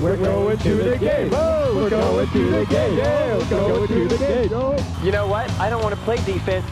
We're going to the game. Oh, we're going to the game. Yeah, we're going to the game. Oh. You know what? I don't want to play defense.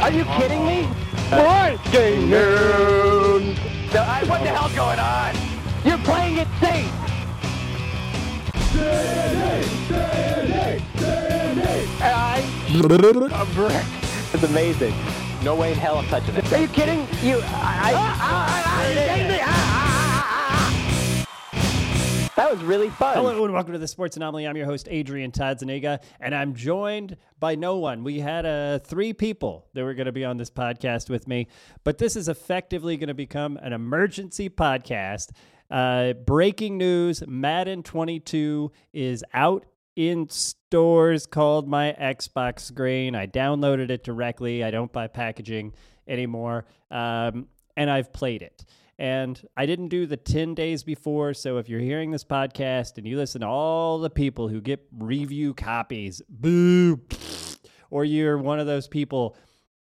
Are you kidding me? Breaking news. No, I, what the hell's going on? You're playing it safe. I, a brick. It's amazing. No way in hell I'm touching it. Are you kidding? You, I, I, that was really fun. Hello and welcome to the Sports Anomaly. I'm your host Adrian Todd Zuniga, and I'm joined by no one. We had uh, three people that were going to be on this podcast with me, but this is effectively going to become an emergency podcast. Uh, breaking news: Madden 22 is out in stores called my Xbox screen. I downloaded it directly. I don't buy packaging anymore, um, and I've played it. And I didn't do the 10 days before. So if you're hearing this podcast and you listen to all the people who get review copies, boo, or you're one of those people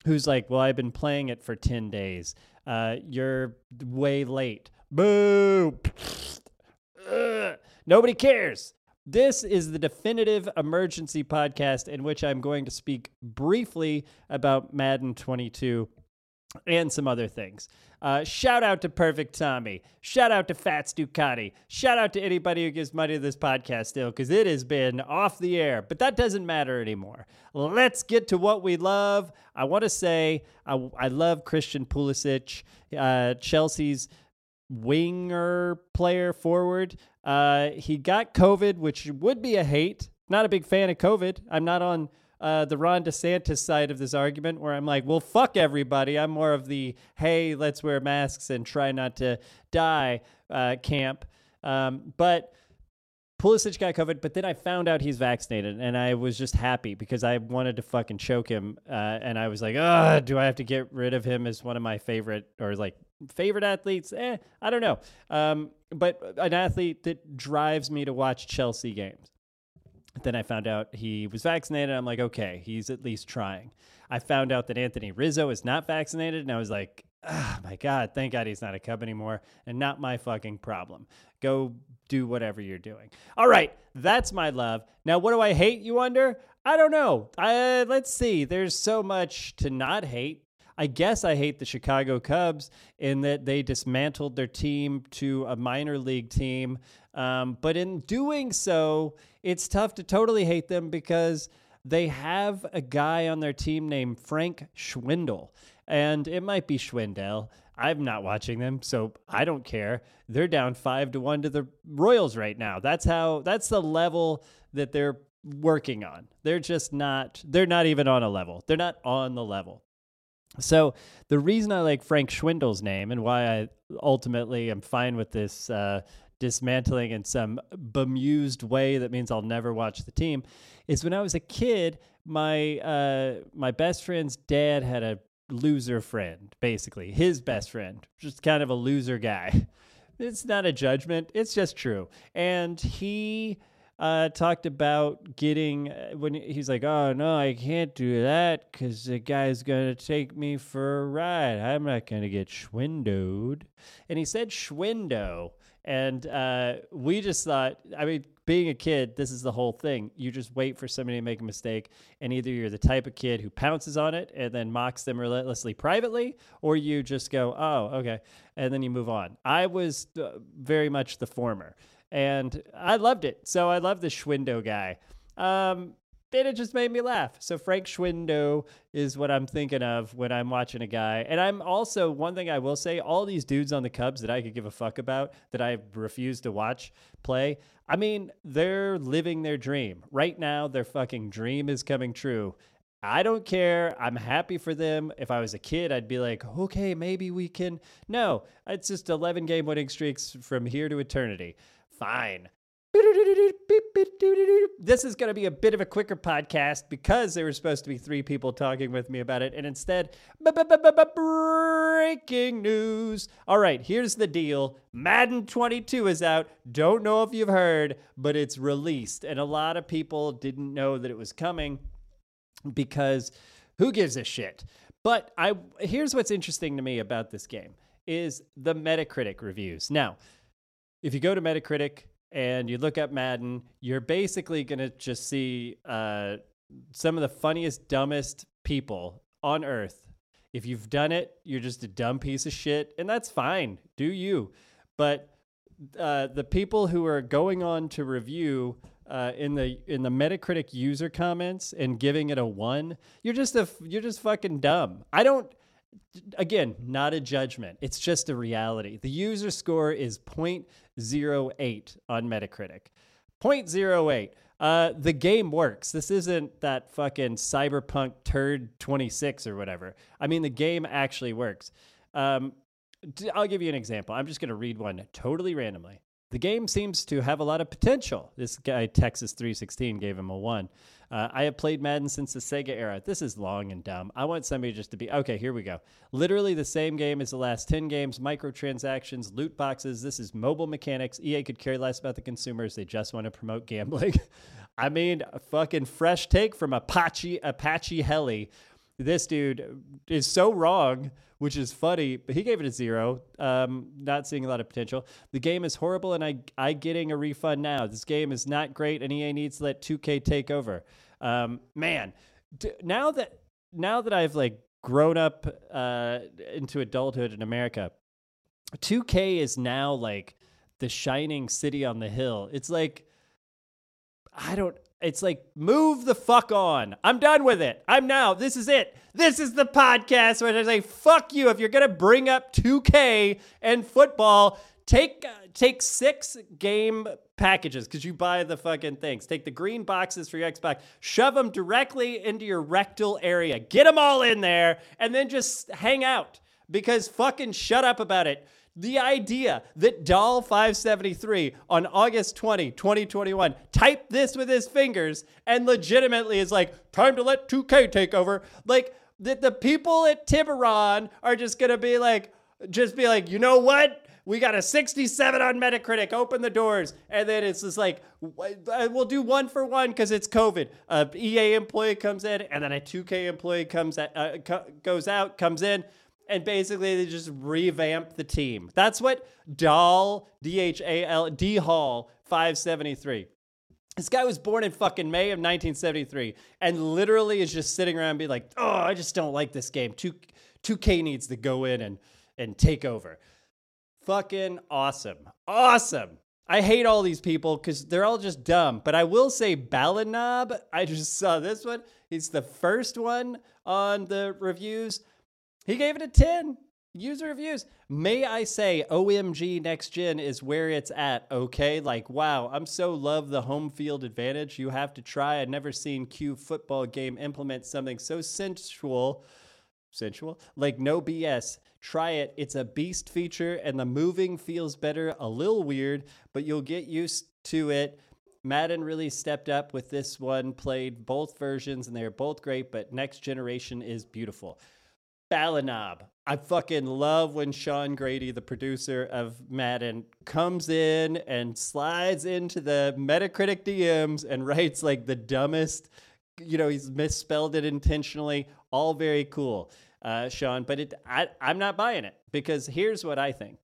who's like, well, I've been playing it for 10 days, uh, you're way late. Boo. Nobody cares. This is the definitive emergency podcast in which I'm going to speak briefly about Madden 22 and some other things. Uh, shout out to Perfect Tommy. Shout out to Fats Ducati. Shout out to anybody who gives money to this podcast still, because it has been off the air. But that doesn't matter anymore. Let's get to what we love. I want to say I, I love Christian Pulisic, uh, Chelsea's winger player forward. Uh, he got COVID, which would be a hate. Not a big fan of COVID. I'm not on uh, the Ron DeSantis side of this argument where I'm like, well, fuck everybody. I'm more of the, hey, let's wear masks and try not to die uh, camp. Um, but Pulisic got COVID, but then I found out he's vaccinated, and I was just happy because I wanted to fucking choke him. Uh, and I was like, ugh, do I have to get rid of him as one of my favorite or like favorite athletes? Eh, I don't know. Um, but an athlete that drives me to watch Chelsea games. Then I found out he was vaccinated. I'm like, okay, he's at least trying. I found out that Anthony Rizzo is not vaccinated, and I was like, oh my God, thank God he's not a Cub anymore and not my fucking problem. Go do whatever you're doing. All right, that's my love. Now, what do I hate, you wonder? I don't know. I, let's see. There's so much to not hate. I guess I hate the Chicago Cubs in that they dismantled their team to a minor league team. Um, but in doing so, it's tough to totally hate them because they have a guy on their team named Frank Schwindel. And it might be Schwindel. I'm not watching them, so I don't care. They're down five to one to the Royals right now. That's how that's the level that they're working on. They're just not they're not even on a level. They're not on the level. So the reason I like Frank Schwindel's name and why I ultimately am fine with this uh, dismantling in some bemused way that means I'll never watch the team is when I was a kid, my uh, my best friend's dad had a loser friend, basically his best friend, just kind of a loser guy. It's not a judgment; it's just true. And he uh, talked about getting uh, when he's like, "Oh no, I can't do that because the guy's gonna take me for a ride. I'm not gonna get schwindowed." And he said schwindo, and uh, we just thought, I mean, being a kid, this is the whole thing. You just wait for somebody to make a mistake, and either you're the type of kid who pounces on it and then mocks them relentlessly privately, or you just go, oh, okay, and then you move on. I was uh, very much the former, and I loved it. So I love the Schwindo guy. Um, and it just made me laugh. So Frank Schwindo is what I'm thinking of when I'm watching a guy. And I'm also one thing I will say, all these dudes on the Cubs that I could give a fuck about that I refuse to watch play. I mean, they're living their dream. Right now, their fucking dream is coming true. I don't care. I'm happy for them. If I was a kid, I'd be like, okay, maybe we can. No, it's just 11 game winning streaks from here to eternity. Fine. This is going to be a bit of a quicker podcast because there were supposed to be three people talking with me about it. And instead, breaking news. All right, here's the deal Madden 22 is out. Don't know if you've heard, but it's released. And a lot of people didn't know that it was coming because who gives a shit? But I here's what's interesting to me about this game is the Metacritic reviews. Now, if you go to Metacritic and you look up Madden, you're basically going to just see uh, some of the funniest, dumbest people on earth. If you've done it, you're just a dumb piece of shit, and that's fine. Do you? But uh, the people who are going on to review uh, in the in the Metacritic user comments and giving it a one, you're just a you're just fucking dumb. I don't. Again, not a judgment. It's just a reality. The user score is 0.08 on Metacritic. 0.08. Uh, the game works. This isn't that fucking cyberpunk turd 26 or whatever. I mean, the game actually works. Um, I'll give you an example. I'm just going to read one totally randomly. The game seems to have a lot of potential. This guy, Texas 316, gave him a one. Uh, I have played Madden since the Sega era. This is long and dumb. I want somebody just to be okay. Here we go. Literally the same game as the last 10 games microtransactions, loot boxes. This is mobile mechanics. EA could care less about the consumers. They just want to promote gambling. I mean, a fucking fresh take from Apache, Apache Heli. This dude is so wrong which is funny. But he gave it a zero. Um, not seeing a lot of potential. The game is horrible, and I I getting a refund now. This game is not great, and EA needs to let 2K take over. Um, man, d- now that now that I've like grown up uh, into adulthood in America, 2K is now like the shining city on the hill. It's like I don't it's like move the fuck on. I'm done with it. I'm now. This is it. This is the podcast where I say fuck you if you're gonna bring up 2K and football. Take uh, take six game packages because you buy the fucking things. Take the green boxes for your Xbox, shove them directly into your rectal area, get them all in there, and then just hang out. Because fucking shut up about it. The idea that Doll 573 on August 20, 2021 typed this with his fingers and legitimately is like, time to let 2K take over. Like, that the people at Tiburon are just gonna be like, just be like, you know what? We got a 67 on Metacritic. Open the doors. And then it's just like, we'll do one for one because it's COVID. A EA employee comes in, and then a 2K employee comes at, uh, co- goes out, comes in and basically they just revamp the team. That's what Dahl D H A L D Hall 573. This guy was born in fucking May of 1973 and literally is just sitting around and be like, "Oh, I just don't like this game. 2 2K needs to go in and and take over." Fucking awesome. Awesome. I hate all these people because they're all just dumb. But I will say Balanob, I just saw this one. He's the first one on the reviews. He gave it a 10. User reviews. May I say, OMG Next Gen is where it's at, okay? Like, wow, I'm so love the home field advantage. You have to try. I've never seen Q football game implement something so sensual, sensual, like no BS. Try it. It's a beast feature, and the moving feels better, a little weird, but you'll get used to it. Madden really stepped up with this one, played both versions, and they're both great, but Next Generation is beautiful. Balanob. I fucking love when Seann Graddy, the producer of Madden, comes in and slides into the Metacritic DMs and writes like the dumbest, you know, he's misspelled it intentionally. All very cool, uh, Sean. But it, I, I'm not buying it because here's what I think.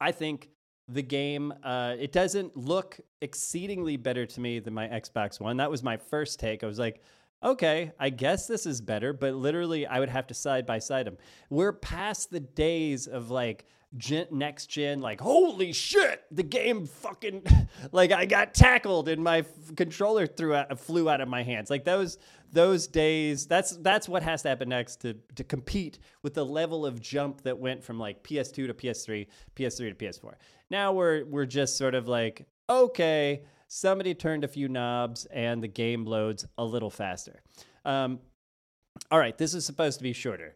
I think the game, uh, it doesn't look exceedingly better to me than my Xbox One. That was my first take. I was like, okay, I guess this is better, but literally I would have to side by side them. We're past the days of like gen, next gen, like, holy shit, the game fucking, like I got tackled and my f- controller threw out, flew out of my hands. Like those, those days, that's, that's what has to happen next to, to compete with the level of jump that went from like PS2 to PS3, PS3 to PS4. Now we're, we're just sort of like, okay, somebody turned a few knobs and the game loads a little faster. Um, all right, this is supposed to be shorter,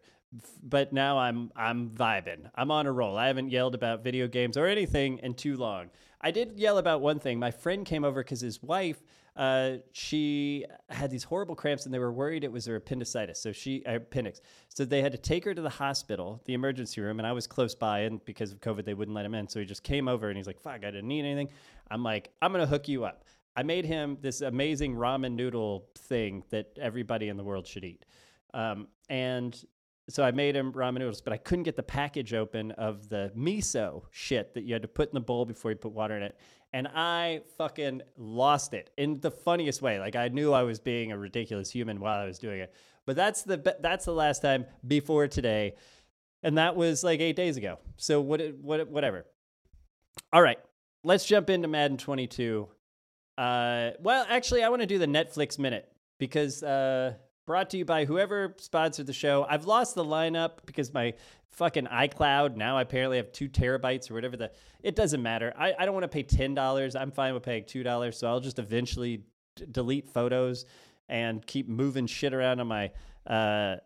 but now I'm I'm vibing. I'm on a roll. I haven't yelled about video games or anything in too long. I did yell about one thing. My friend came over because his wife uh, she had these horrible cramps and they were worried it was her appendicitis. So she, uh, appendix. So they had to take her to the hospital, the emergency room, and I was close by. And because of COVID, they wouldn't let him in. So he just came over and he's like, fuck, I didn't need anything. I'm like, I'm going to hook you up. I made him this amazing ramen noodle thing that everybody in the world should eat. Um, and so I made him ramen noodles, but I couldn't get the package open of the miso shit that you had to put in the bowl before you put water in it. And I fucking lost it in the funniest way. Like I knew I was being a ridiculous human while I was doing it. But that's the that's the last time before today, and that was like eight days ago. So what what whatever. All right, let's jump into Madden 22. Uh, well, actually, I want to do the Netflix minute because uh, brought to you by whoever sponsored the show. I've lost the lineup because my fucking iCloud now I apparently have two terabytes or whatever the. It doesn't matter. I, I don't want to pay ten dollars. I'm fine with paying two dollars. So I'll just eventually d- delete photos and keep moving shit around on my uh,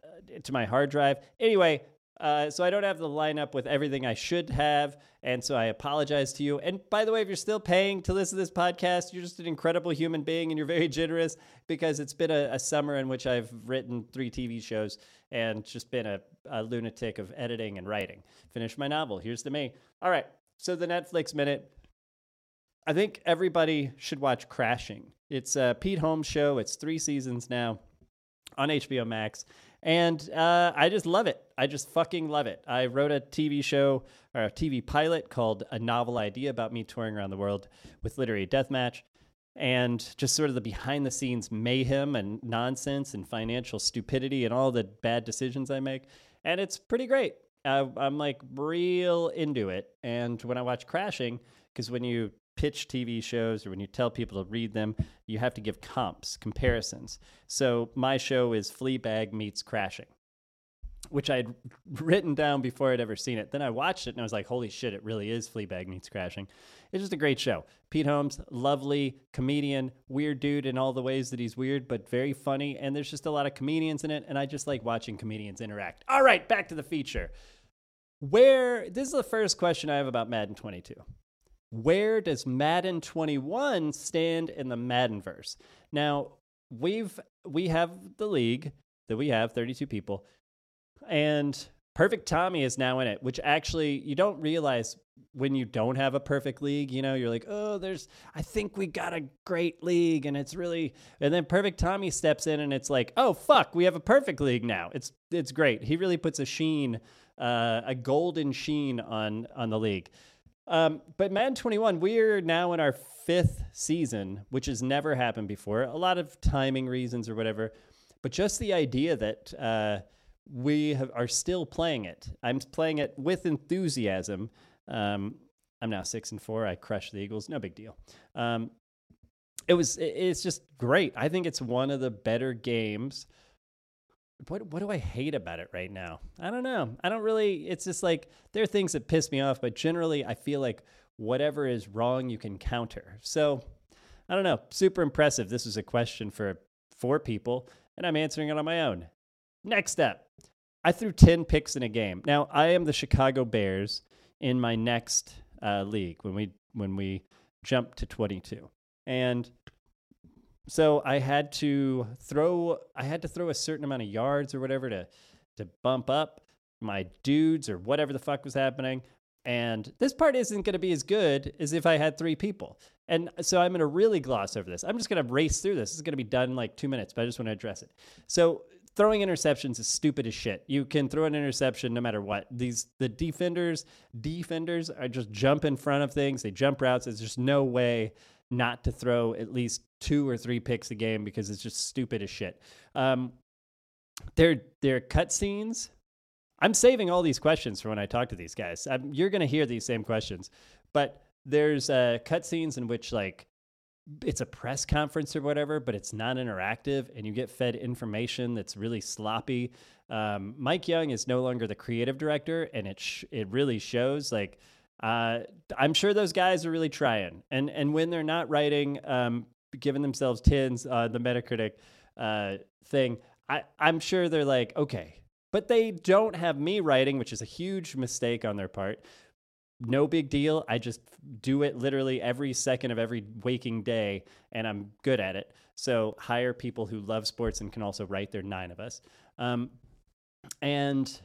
to my hard drive. Anyway, uh, so I don't have the lineup with everything I should have, and so I apologize to you. And by the way, if you're still paying to listen to this podcast, you're just an incredible human being, and you're very generous because it's been a, a summer in which I've written three TV shows and just been a, a lunatic of editing and writing. Finished my novel. Here's the me. All right, so the Netflix minute. I think everybody should watch Crashing. It's a Pete Holmes show. It's three seasons now on HBO Max. And uh, I just love it. I just fucking love it. I wrote a TV show or a TV pilot called A Novel Idea about me touring around the world with Literary Deathmatch and just sort of the behind the scenes mayhem and nonsense and financial stupidity and all the bad decisions I make. And it's pretty great. I'm like real into it. And when I watch Crashing, because when you pitch TV shows or when you tell people to read them, you have to give comps, comparisons. So my show is Fleabag meets Crashing, which I had written down before I'd ever seen it. Then I watched it and I was like, holy shit, it really is Fleabag meets Crashing. It's just a great show. Pete Holmes, lovely comedian, weird dude in all the ways that he's weird, but very funny. And there's just a lot of comedians in it. And I just like watching comedians interact. All right, back to the feature. Where, this is the first question I have about Madden 22 where does Madden 21 stand in the Maddenverse? Now, we've we have the league that we have 32 people and Perfect Tommy is now in it, which actually you don't realize when you don't have a perfect league, you know, you're like, "Oh, there's I think we got a great league and it's really and then Perfect Tommy steps in and it's like, "Oh, fuck, we have a perfect league now." It's it's great. He really puts a sheen uh, a golden sheen on on the league. Um, but Madden 21, we're now in our fifth season, which has never happened before. A lot of timing reasons or whatever, but just the idea that uh, we have, are still playing it. I'm playing it with enthusiasm. Um, I'm now six and four. I crushed the Eagles. No big deal. Um, it was. It's just great. I think it's one of the better games what what do I hate about it right now? I don't know. I don't really it's just like there are things that piss me off, but generally I feel like whatever is wrong you can counter. So, I don't know. Super impressive. This is a question for four people and I'm answering it on my own. Next up. I threw 10 picks in a game. Now, I am the Chicago Bears in my next uh, league when we when we jump to 22. And so I had to throw I had to throw a certain amount of yards or whatever to to bump up my dudes or whatever the fuck was happening. And this part isn't going to be as good as if I had three people. And so I'm going to really gloss over this. I'm just going to race through this. Is going to be done in like two minutes, but I just want to address it. So throwing interceptions is stupid as shit. You can throw an interception no matter what. These the defenders, defenders are just jump in front of things. They jump routes. There's just no way not to throw at least two or three picks a game because it's just stupid as shit. Um, their their cutscenes. I'm saving all these questions for when I talk to these guys. I'm, you're going to hear these same questions, but there's uh, cutscenes in which like it's a press conference or whatever, but it's not interactive, and you get fed information that's really sloppy. Um, Mike Young is no longer the creative director, and it sh- it really shows. Like uh, I'm sure those guys are really trying, and and when they're not writing, um, giving themselves tens on uh, the Metacritic uh, thing, I I'm sure they're like okay, but they don't have me writing, which is a huge mistake on their part. No big deal. I just do it literally every second of every waking day, and I'm good at it. So hire people who love sports and can also write. There are nine of us, um, and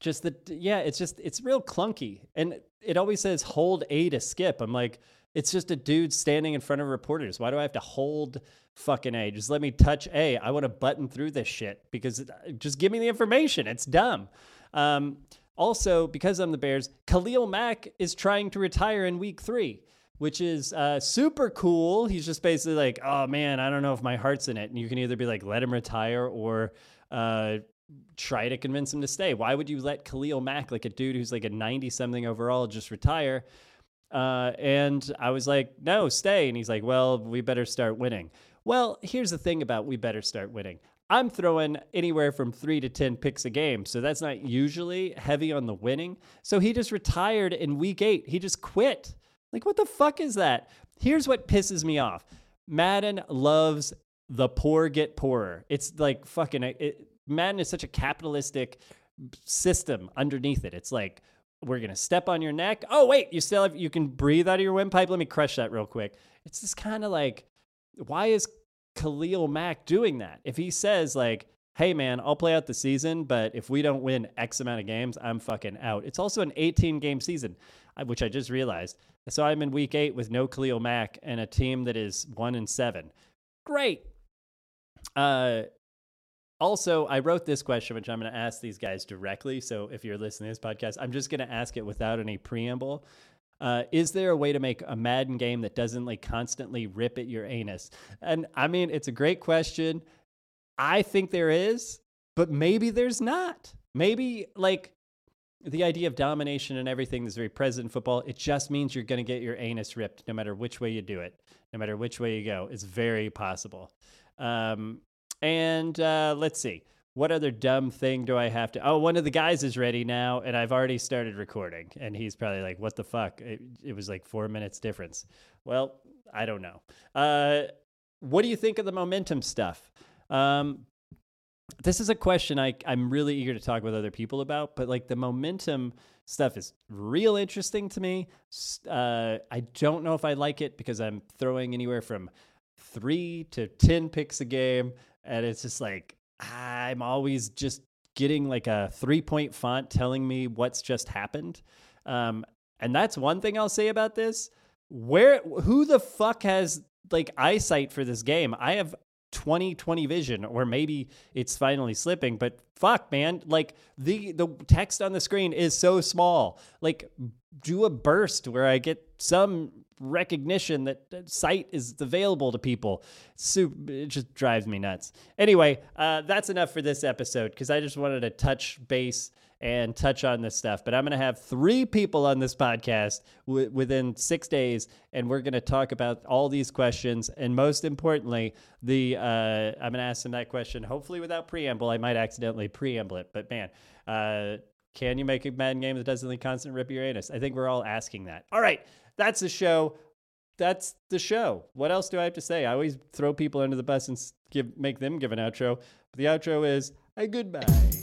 just that yeah it's just it's real clunky and it always says hold a to skip i'm like It's just a dude standing in front of reporters. Why do I have to hold fucking A? Just let me touch A. I want to button through this shit because just give me the information. It's dumb. Um, also, because I'm the Bears, Khalil Mack is trying to retire in week three, which is uh, super cool. He's just basically like, oh man, I don't know if my heart's in it. And you can either be like, let him retire or uh, try to convince him to stay. Why would you let Khalil Mack, like a dude who's like a 90 something overall, just retire? Uh, and I was like, no, stay. And he's like, well, we better start winning. Well, here's the thing about we better start winning. I'm throwing anywhere from three to 10 picks a game. So that's not usually heavy on the winning. So he just retired in week eight. He just quit. Like, what the fuck is that? Here's what pisses me off Madden loves the poor get poorer. It's like fucking, it, Madden is such a capitalistic system underneath it. It's like, we're gonna step on your neck. Oh wait, you still have you can breathe out of your windpipe. Let me crush that real quick. It's just kind of like, why is Khalil Mack doing that? If he says like, hey man, I'll play out the season, but if we don't win X amount of games, I'm fucking out. It's also an 18 game season, which I just realized. So I'm in week eight with no Khalil Mack and a team that is one and seven. Great. Uh, also, I wrote this question, which I'm going to ask these guys directly. So if you're listening to this podcast, I'm just going to ask it without any preamble. Uh, is there a way to make a Madden game that doesn't like constantly rip at your anus? And I mean, it's a great question. I think there is, but maybe there's not. Maybe like the idea of domination and everything is very present in football. It just means you're going to get your anus ripped no matter which way you do it, no matter which way you go. It's very possible. Um, and uh, let's see. What other dumb thing do I have to? Oh, one of the guys is ready now, and I've already started recording. And he's probably like, "What the fuck?" It, it was like four minutes difference. Well, I don't know. Uh, what do you think of the momentum stuff? Um, this is a question I, I'm really eager to talk with other people about, but like the momentum stuff is real interesting to me. Uh, I don't know if I like it because I'm throwing anywhere from three to 10 picks a game and it's just like I'm always just getting like a three point font telling me what's just happened. Um, and that's one thing I'll say about this. Where who the fuck has like eyesight for this game? I have 20 20 vision or maybe it's finally slipping but fuck man like the the text on the screen is so small like do a burst where i get some recognition that sight is available to people. it just drives me nuts. Anyway, uh, that's enough for this episode because I just wanted to touch base and touch on this stuff. But I'm going to have three people on this podcast w- within six days, and we're going to talk about all these questions. And most importantly, the uh, I'm going to ask them that question, hopefully without preamble. I might accidentally preamble it, but man. Uh, can you make a Madden game that doesn't leave constant rip your anus? I think we're all asking that. All right, that's the show. That's the show. What else do I have to say? I always throw people under the bus and give make them give an outro. But the outro is a goodbye.